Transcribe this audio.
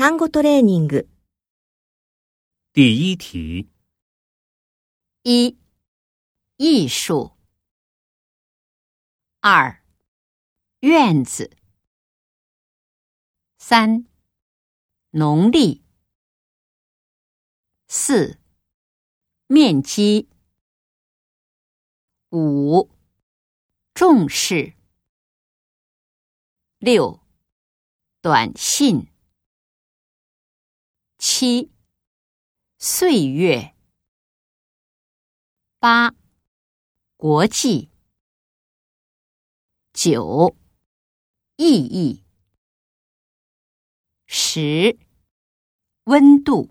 単語トレーニング。第一题，一、艺术；二、院子；三、农历；四、面积；五、重视；六、短信； 七，岁月。八，国际。九，意义。十，温度。